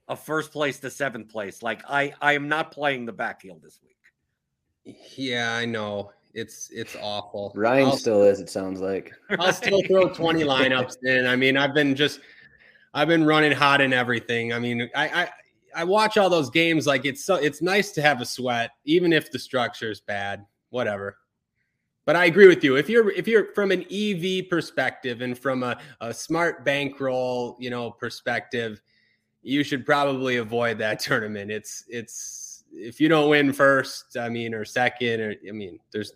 of first place to seventh place. Like I, I am not playing the back heel this week. Yeah, I know. It's it's awful. Ryan I'll, still is, it sounds like. I'll still throw 20 lineups in. I mean, I've been just I've been running hot in everything. I mean, I I, I watch all those games like it's so it's nice to have a sweat, even if the structure is bad. Whatever. But I agree with you. If you're if you're from an EV perspective and from a, a smart bankroll, you know, perspective, you should probably avoid that tournament. It's it's if you don't win first, I mean, or second, or I mean, there's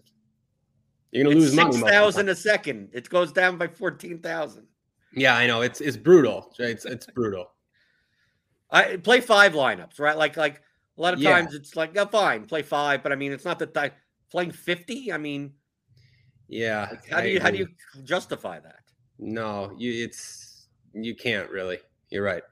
you're gonna It's lose money. six most of the thousand a second. It goes down by fourteen thousand. Yeah, I know. It's it's brutal. It's it's brutal. I play five lineups, right? Like like a lot of Yeah. times it's like, yeah, fine, play five, but I mean, it's not that I playing fifty. I mean, Yeah. like, how I do you how do you justify that? No, you it's you can't really. You're right.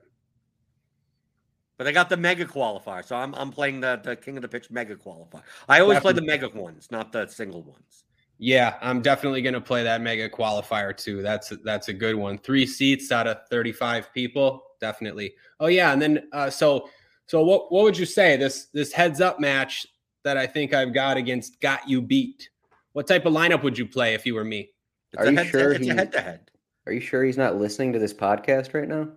But I got the mega qualifier, so I'm I'm playing the the king of the pitch mega qualifier. I always play the mega ones, not the single ones. Yeah, I'm definitely going to play that mega qualifier too. That's that's a good one. Three seats out of 35 people, definitely. Oh yeah, and then uh, so so what what would you say this this heads up match that I think I've got against Got You Beat? What type of lineup would you play if you were me? It's Are you sure it's he- head to head. Are you sure he's not listening to this podcast right now?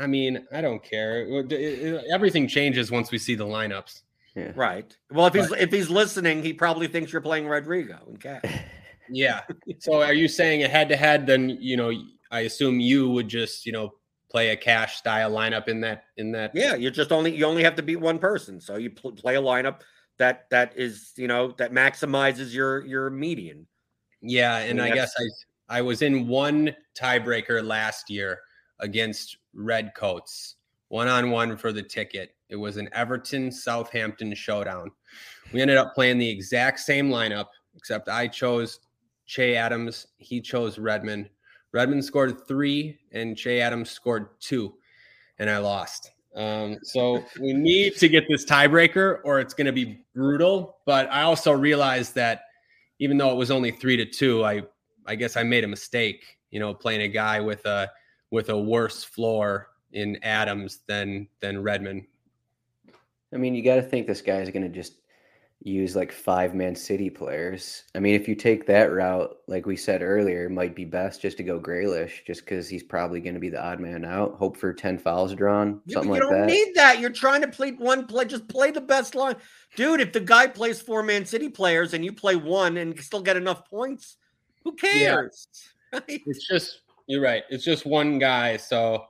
I mean, I don't care. It- it- Everything changes once we see the lineups. Yeah. Right. Well, if he's But- if he's listening, he probably thinks you're playing Rodrigo and Cat. Yeah. So are you saying a head to head? Then you know, I assume you would just you know play a cash style lineup in that in that. Yeah, you're just only you only have to beat one person, so you pl- play a lineup that that is you know that maximizes your your median. Yeah, and mean, I guess I I was in one tiebreaker last year against Redcoats, one on one for the ticket. It was an Everton Southampton showdown. We ended up playing the exact same lineup, except I chose Che Adams. He chose Redmond. Redmond scored three, and Che Adams scored two, and I lost. Um, so we need to get this tiebreaker, or it's going to be brutal. But I also realized that even though it was only three to two, I I guess I made a mistake. You know, playing a guy with a with a worse floor in Adams than than Redmond. I mean, you got to think this guy's going to just use like five man city players. I mean, if you take that route, like we said earlier, it might be best just to go Grealish, just because he's probably going to be the odd man out. Hope for 10 fouls drawn, Yeah, something but you like don't need that. You're trying to play one play. Just play the best line, dude. If the guy plays four man city players and you play one and still get enough points, who cares? Right? It's just you're right. It's just one guy. So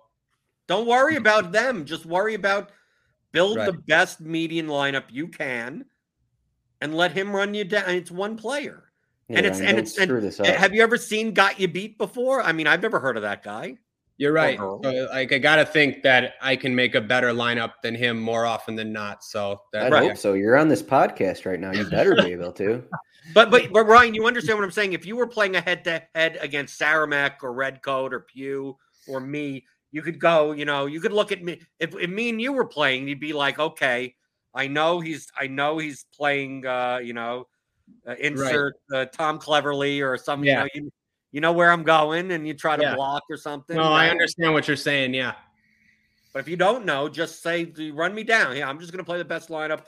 Don't worry about them. Just worry about build the best median lineup you can, and let him run you down. It's one player. Yeah, and it's- and it's- and- this up. Have you ever seen Got You Beat before? I mean, I've never heard of that guy. you're right. Uh-huh. So, like I gotta think that I can make a better lineup than him more often than not. So that I Right. hope so. You're on this podcast right now. You better be able to. But but but Ryan, you understand what I'm saying? If you were playing a head to head against Saramac or Redcoat or Pew or me, you could go. You know, you could look at me. If, if me and you were playing, you'd be like, okay, I know he's I know he's playing. uh, You know, uh, insert uh, Tom Cleverley or some. Yeah. You know, you, you know where I'm going, and you try to yeah. block or something. No, I understand what you're saying. Yeah, but if you don't know, just say run me down. Yeah, I'm just going to play the best lineup.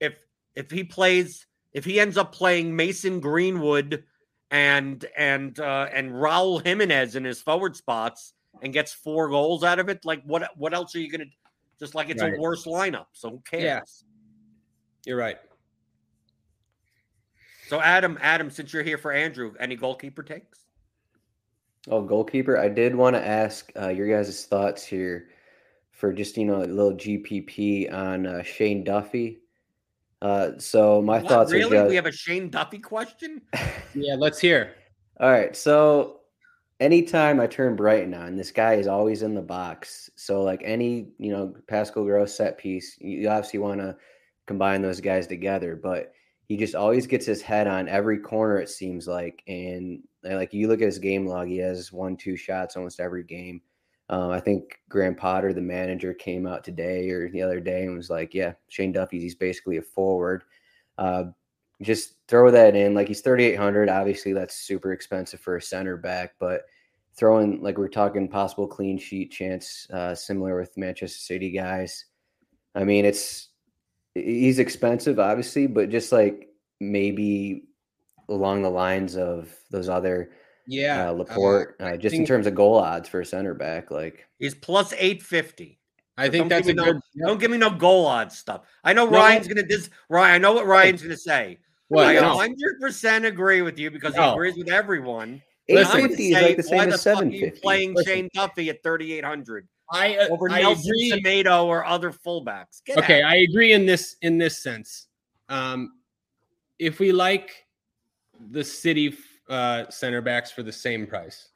If if he plays, if he ends up playing Mason Greenwood and and uh, and Raul Jimenez in his forward spots and gets four goals out of it, like what what else are you going to? Just like it's right. a worse lineup, so who cares? Yeah. You're right. So Adam, Adam, since you're here for Andrew, any goalkeeper takes? Oh, goalkeeper. I did want to ask uh, your guys' thoughts here for just you know a little GPP on uh, Shane Duffy. Uh, so my what, thoughts really? Just... We have a Shane Duffy question. yeah, let's hear. All right, so anytime I turn Brighton on, this guy is always in the box. So like any you know Pascal Gross set piece, you obviously want to combine those guys together, but he just always gets his head on every corner. It seems like, and like you look at his game log, he has one, two shots almost every game. Um, I think Graham Potter, the manager, came out today or the other day and was like, "Yeah, Shane Duffy's he's basically a forward." Uh, just throw that in. Like he's 3,800. Obviously, that's super expensive for a center back, but throwing like we're talking possible clean sheet chance, uh, similar with Manchester City guys. I mean, it's he's expensive, obviously, but just like maybe along the lines of those other yeah uh, Laporte, uh, uh, just in terms of goal odds for a center back, like he's plus eight fifty. I think that's a no, good. Don't give me no goal odds stuff. I know no, Ryan's gonna dis. Ryan, I know what Ryan's gonna say. What, I 100 percent agree with you because he agrees with everyone. Eight fifty is like the same as seven fifty. Playing Listen. Shane Duffy at thirty eight hundred. I uh, over I Nelson agree. Tomato or other fullbacks. Get okay, out. I agree in this in this sense. Um, if we like the city uh, center backs for the same price.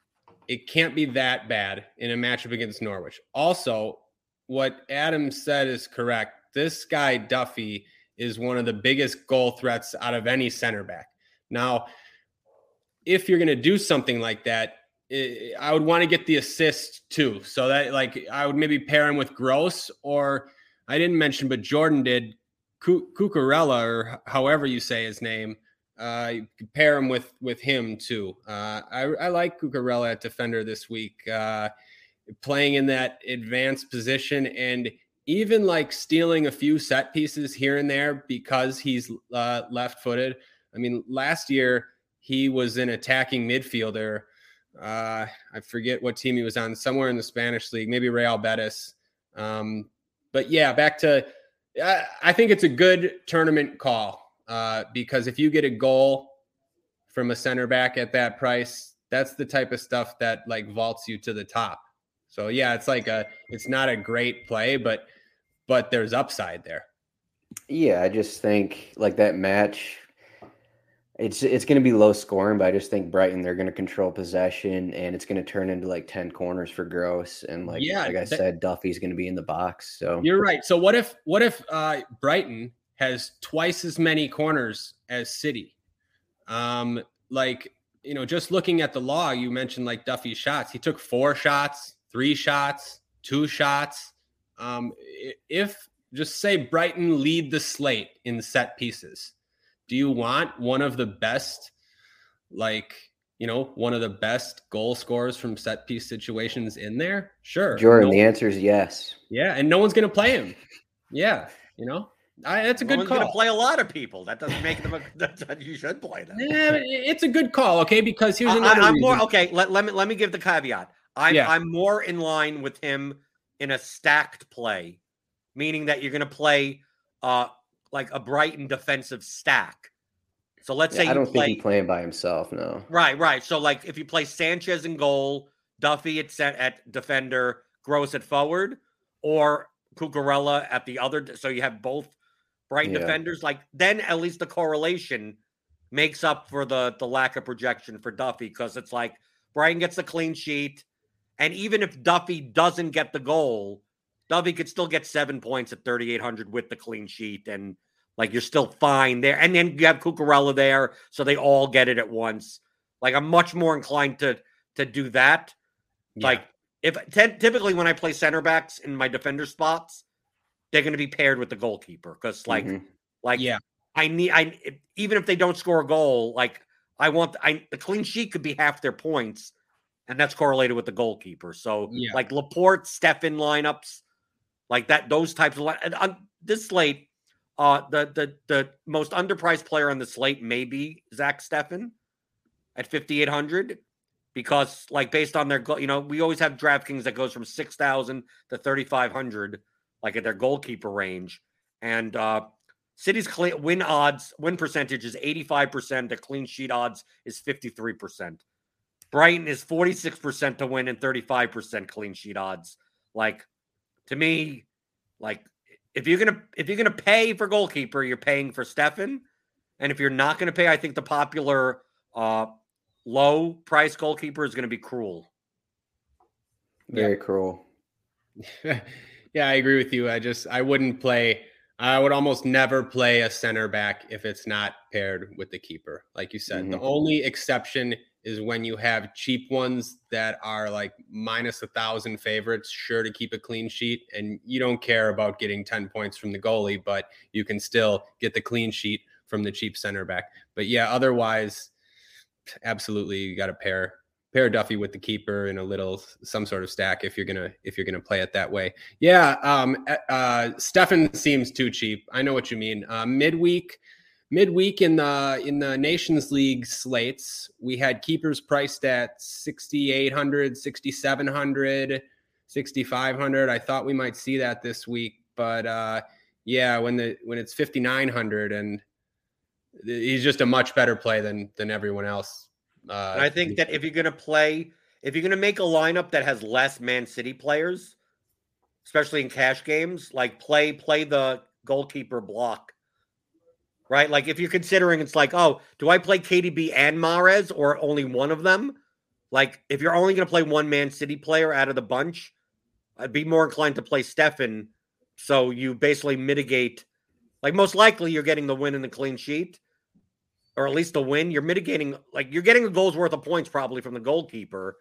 It can't be that bad in a matchup against Norwich. Also, what Adam said is correct. This guy, Duffy, is one of the biggest goal threats out of any center back. Now, if you're going to do something like that, I would want to get the assist too. So that, like, I would maybe pair him with Gross, or I didn't mention, but Jordan did Cucurella, or however you say his name. Uh, pair him with with him too. Uh, I, I like Cucurella at defender this week, uh, playing in that advanced position and even like stealing a few set pieces here and there because he's uh, left footed. I mean, last year he was an attacking midfielder. Uh, I forget what team he was on, somewhere in the Spanish league, maybe Real Betis. Um, but yeah, back to I, I think it's a good tournament call uh, because if you get a goal from a center back at that price, that's the type of stuff that like vaults you to the top. So yeah, it's like a it's not a great play, but but there's upside there. Yeah, I just think like that match it's it's going to be low scoring, but I just think Brighton they're going to control possession and it's going to turn into like 10 corners for Gross and like yeah, like I that, said Duffy's going to be in the box. So You're right. So what if what if uh Brighton has twice as many corners as City. Um, like, you know, just looking at the law, you mentioned like Duffy's shots. He took four shots, three shots, two shots. Um, if just say Brighton lead the slate in set pieces, do you want one of the best, like, you know, one of the best goal scorers from set piece situations in there? Sure. Jordan, no, the answer is yes. Yeah. And no one's going to play him. Yeah. You know, I, that's a good call. Going to play a lot of people. That doesn't make them. A, that you should play them. Yeah, it's a good call. Okay, because here's another. I, am more okay. Let, let me let me give the caveat. I'm yeah. I'm more in line with him in a stacked play, meaning that you're going to play uh like a Brighton defensive stack. So let's yeah, say I don't play, think he's playing by himself. No. Right, right. So like if you play Sanchez in goal, Duffy at set at defender, Gross at forward, or Cucurella at the other. So you have both Brighton yeah. defenders, like then at least the correlation makes up for the the lack of projection for Duffy because it's like Brighton gets a clean sheet, and even if Duffy doesn't get the goal, Duffy could still get seven points at 3,800 with the clean sheet, and like you're still fine there. And then you have Cucurella there, so they all get it at once. Like I'm much more inclined to to do that. Yeah. Like if t- typically when I play center backs in my defender spots, they're going to be paired with the goalkeeper because like mm-hmm. like yeah I need I even if they don't score a goal, like I want I the clean sheet could be half their points, and that's correlated with the goalkeeper. So Yeah. like Laporte, Steffen lineups, like that, those types of li- and on this slate, uh, the the the most underpriced player on the slate may be Zack Steffen at fifty eight hundred. Because, like, based on their, go- you know, we always have DraftKings that goes from six thousand to thirty five hundred, like at their goalkeeper range, and uh City's clean win odds, win percentage is 85%. The clean sheet odds is 53%. Brighton is 46% to win and 35% clean sheet odds. Like to me, like if you're gonna if you're gonna pay for goalkeeper, you're paying for Steffen. And if you're not gonna pay, I think the popular uh low price goalkeeper is gonna be Krul. Very cruel. yeah, I agree with you. I just I wouldn't play. I would almost never play a center back if it's not paired with the keeper. Like you said, the Mhm. only exception is when you have cheap ones that are like minus a thousand favorites, sure to keep a clean sheet, and you don't care about getting ten points from the goalie, but you can still get the clean sheet from the cheap center back. But yeah, otherwise, absolutely, you got to pair pair Duffy with the keeper in a little some sort of stack if you're gonna if you're gonna play it that way. Yeah, um, uh, Steffen seems too cheap. I know what you mean. Uh, midweek, midweek in the in the Nations League slates, we had keepers priced at 6,800, 6,700, 6,500. I thought we might see that this week, but uh, yeah, when the when it's 5,900 and he's just a much better play than than everyone else. Uh, I think that if you're going to play, if you're going to make a lineup that has less Man City players, especially in cash games, like play play the goalkeeper block. Right? Like if you're considering it's like, oh, do I play KDB and Mahrez or only one of them? Like if you're only going to play one Man City player out of the bunch, I'd be more inclined to play Steffen so you basically mitigate like most likely you're getting the win and the clean sheet or at least a win, you're mitigating like you're getting a goal's worth of points probably from the goalkeeper.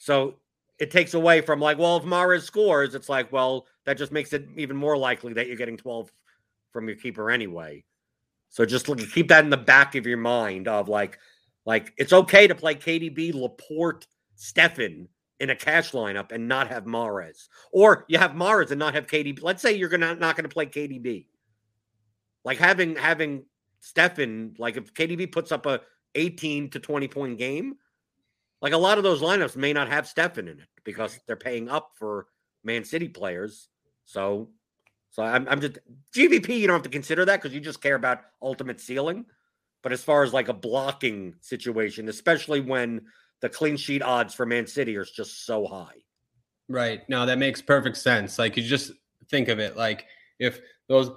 So it takes away from like, well, if Mahrez scores, it's like, well, that just makes it even more likely that you're getting 12 from your keeper anyway. So just look, keep that in the back of your mind of like, like it's okay to play KDB, Laporte, Steffen in a cash lineup and not have Mahrez, or you have Mahrez and not have KDB. Let's say you're gonna not to play KDB. Like having having Steffen, like if KDB puts up a 18 to 20 point game, like a lot of those lineups may not have Steffen in it because they're paying up for Man City players. So, so I'm, I'm just GPP. You don't have to consider that because you just care about ultimate ceiling. But as far as like a blocking situation, especially when the clean sheet odds for Man City are just so high. Right. No, that makes perfect sense. Like you just think of it like if those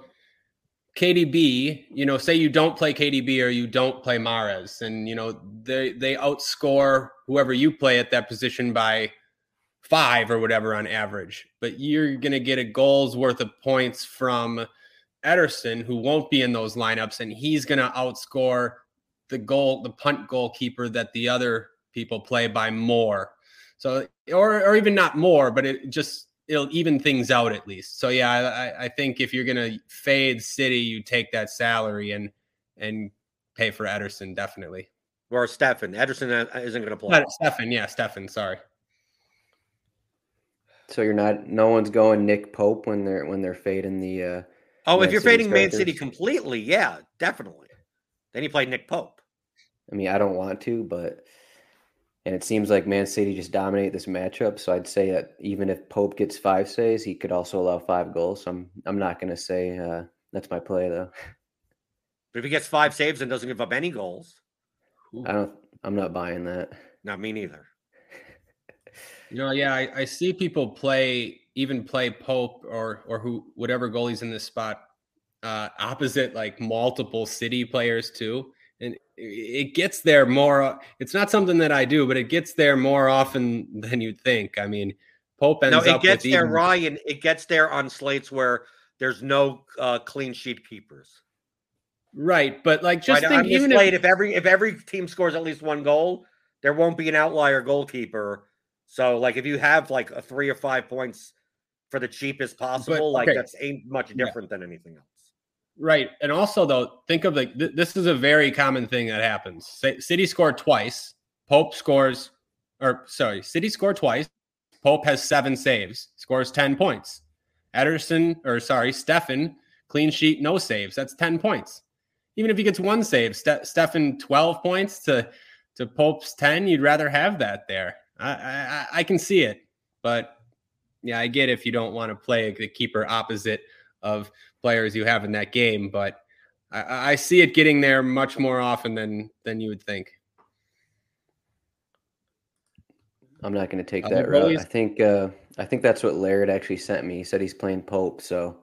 KDB, you know, say you don't play KDB or you don't play Mahrez, and you know they they outscore whoever you play at that position by five or whatever on average, but you're gonna get a goal's worth of points from Ederson, who won't be in those lineups, and he's gonna outscore the goal, the punt goalkeeper that the other people play by more. So, or or even not more, but it just it'll even things out at least. So yeah, I, I think if you're gonna fade City, you take that salary and and pay for Ederson definitely. Or Steffen. Ederson uh, isn't going to play. Not Steffen, yeah, Steffen. Sorry. So you're not. No one's going Nick Pope when they're when they're fading the. uh Oh, if you're fading Man City completely, yeah, definitely. Then you play Nick Pope. I mean, I don't want to, but and it seems like Man City just dominate this matchup. So I'd say that even if Pope gets five saves, he could also allow five goals. So I'm I'm not going to say uh, that's my play though. But if he gets five saves and doesn't give up any goals, I don't. I'm not buying that. not me neither. You know, yeah, I, I see people play even play Pope or or who whatever goalies in this spot uh opposite like multiple city players too. And it gets there more it's not something that I do, but it gets there more often than you'd think. I mean, Pope ends No, it gets there, even- Ryan. It gets there on slates where there's no uh, clean sheet keepers. right, but like just right? think even if, if every if every team scores at least one goal, there won't be an outlier goalkeeper. So, like, if you have like a three or five points for the cheapest possible, like okay. that's ain't much Yeah. different than anything else. Right. And also, though, think of like th- this is a very common thing that happens. City scored twice. Pope scores, or sorry, City scored twice. Pope has seven saves, scores 10 points. Ederson, or sorry, Steffen, clean sheet, no saves. That's 10 points. Even if he gets one save, Ste- Steffen 12 points to, to Pope's 10, you'd rather have that there. I, I, I can see it. But yeah, I get if you don't want to play the keeper opposite of players you have in that game, but I, I see it getting there much more often than than you would think. I'm not going to take that route. I think uh, I think that's what Laird actually sent me. He said he's playing Pope, so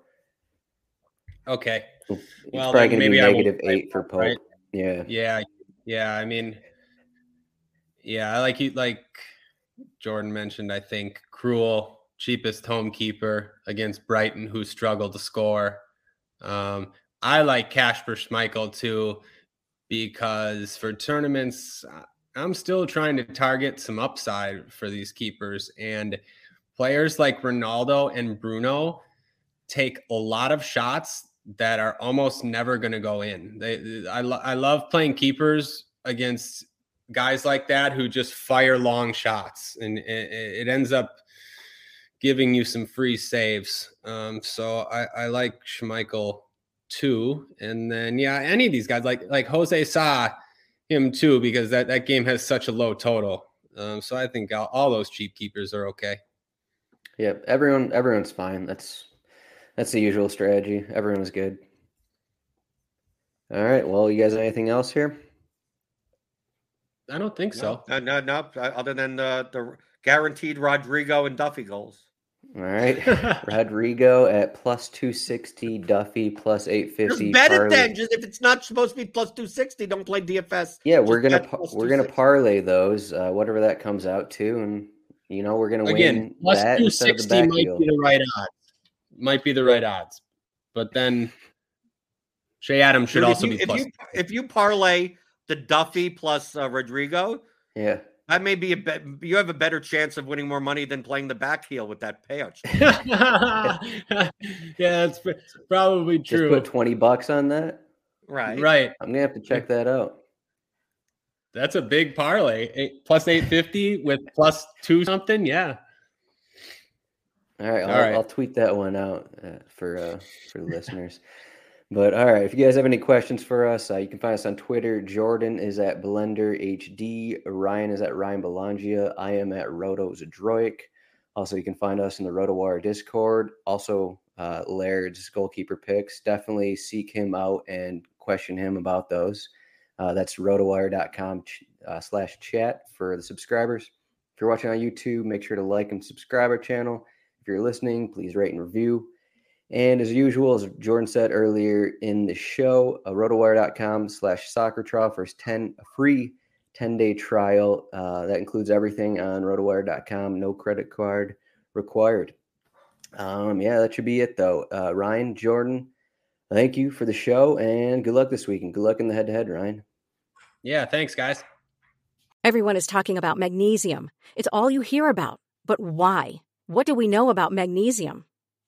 okay. It's well, probably going to be negative eight for Pope. Right? Yeah, yeah, yeah. I mean, yeah, I like you. Like Jordan mentioned, I think Krul, cheapest home keeper against Brighton, who struggled to score. Um, I like Kasper Schmeichel too, because for tournaments, I'm still trying to target some upside for these keepers. And players like Ronaldo and Bruno take a lot of shots that are almost never going to go in. They, I, lo- I love playing keepers against guys like that who just fire long shots, and it, it ends up giving you some free saves. Um, so I, I like Schmeichel too. And then yeah, any of these guys like like Jose Sa, him too, because that, that game has such a low total. Um, so I think all, all those cheap keepers are okay. Yeah, everyone everyone's fine. That's that's the usual strategy. Everyone Everyone's good. All right. Well, you guys anything else here? I don't think so. No, no, no. Other than the the guaranteed Rodrigo and Duffy goals. All right. Rodrigo at plus 260, Duffy plus 850. Just bet parlay. it then. Just if it's not supposed to be plus 260, don't play DFS. Yeah, we're gonna we're gonna parlay those, uh, whatever that comes out to, and you know we're gonna Again, win plus that 260 might deal. be the right odds. Might be the right odds. But then Che Adams should Dude, also you, be plus. If you, if you parlay the Duffy plus uh, Rodrigo, yeah, that may be a bet. You have a better chance of winning more money than playing the back heel with that payout. yeah, that's probably true. Just put twenty bucks on that. Right. Right. I'm gonna have to check that out. That's a big parlay. Eight, plus eight fifty with plus two something. Yeah. All right. I'll, All right. I'll tweet that one out uh, for uh, for the listeners. But all right, if you guys have any questions for us, uh, you can find us on Twitter. Jordan is at Blender HD. Ryan is at Ryan Belangia. I am at Roto Zadroik. Also, you can find us in the RotoWire Discord. Also, uh, Laird's goalkeeper picks. Definitely seek him out and question him about those. Uh, that's rotowire.com uh, slash chat for the subscribers. If you're watching on YouTube, make sure to like and subscribe our channel. If you're listening, please rate and review. And as usual, as Jordan said earlier in the show, uh, rotowire.com slash soccer trial for 10 a free 10 day trial. Uh, that includes everything on rotowire.com. No credit card required. Um, yeah, that should be it though. Uh, Ryan, Jordan, thank you for the show and good luck this week and good luck in the head to head, Ryan. Yeah, thanks, guys. Everyone is talking about magnesium. It's all you hear about. But why? What do we know about magnesium?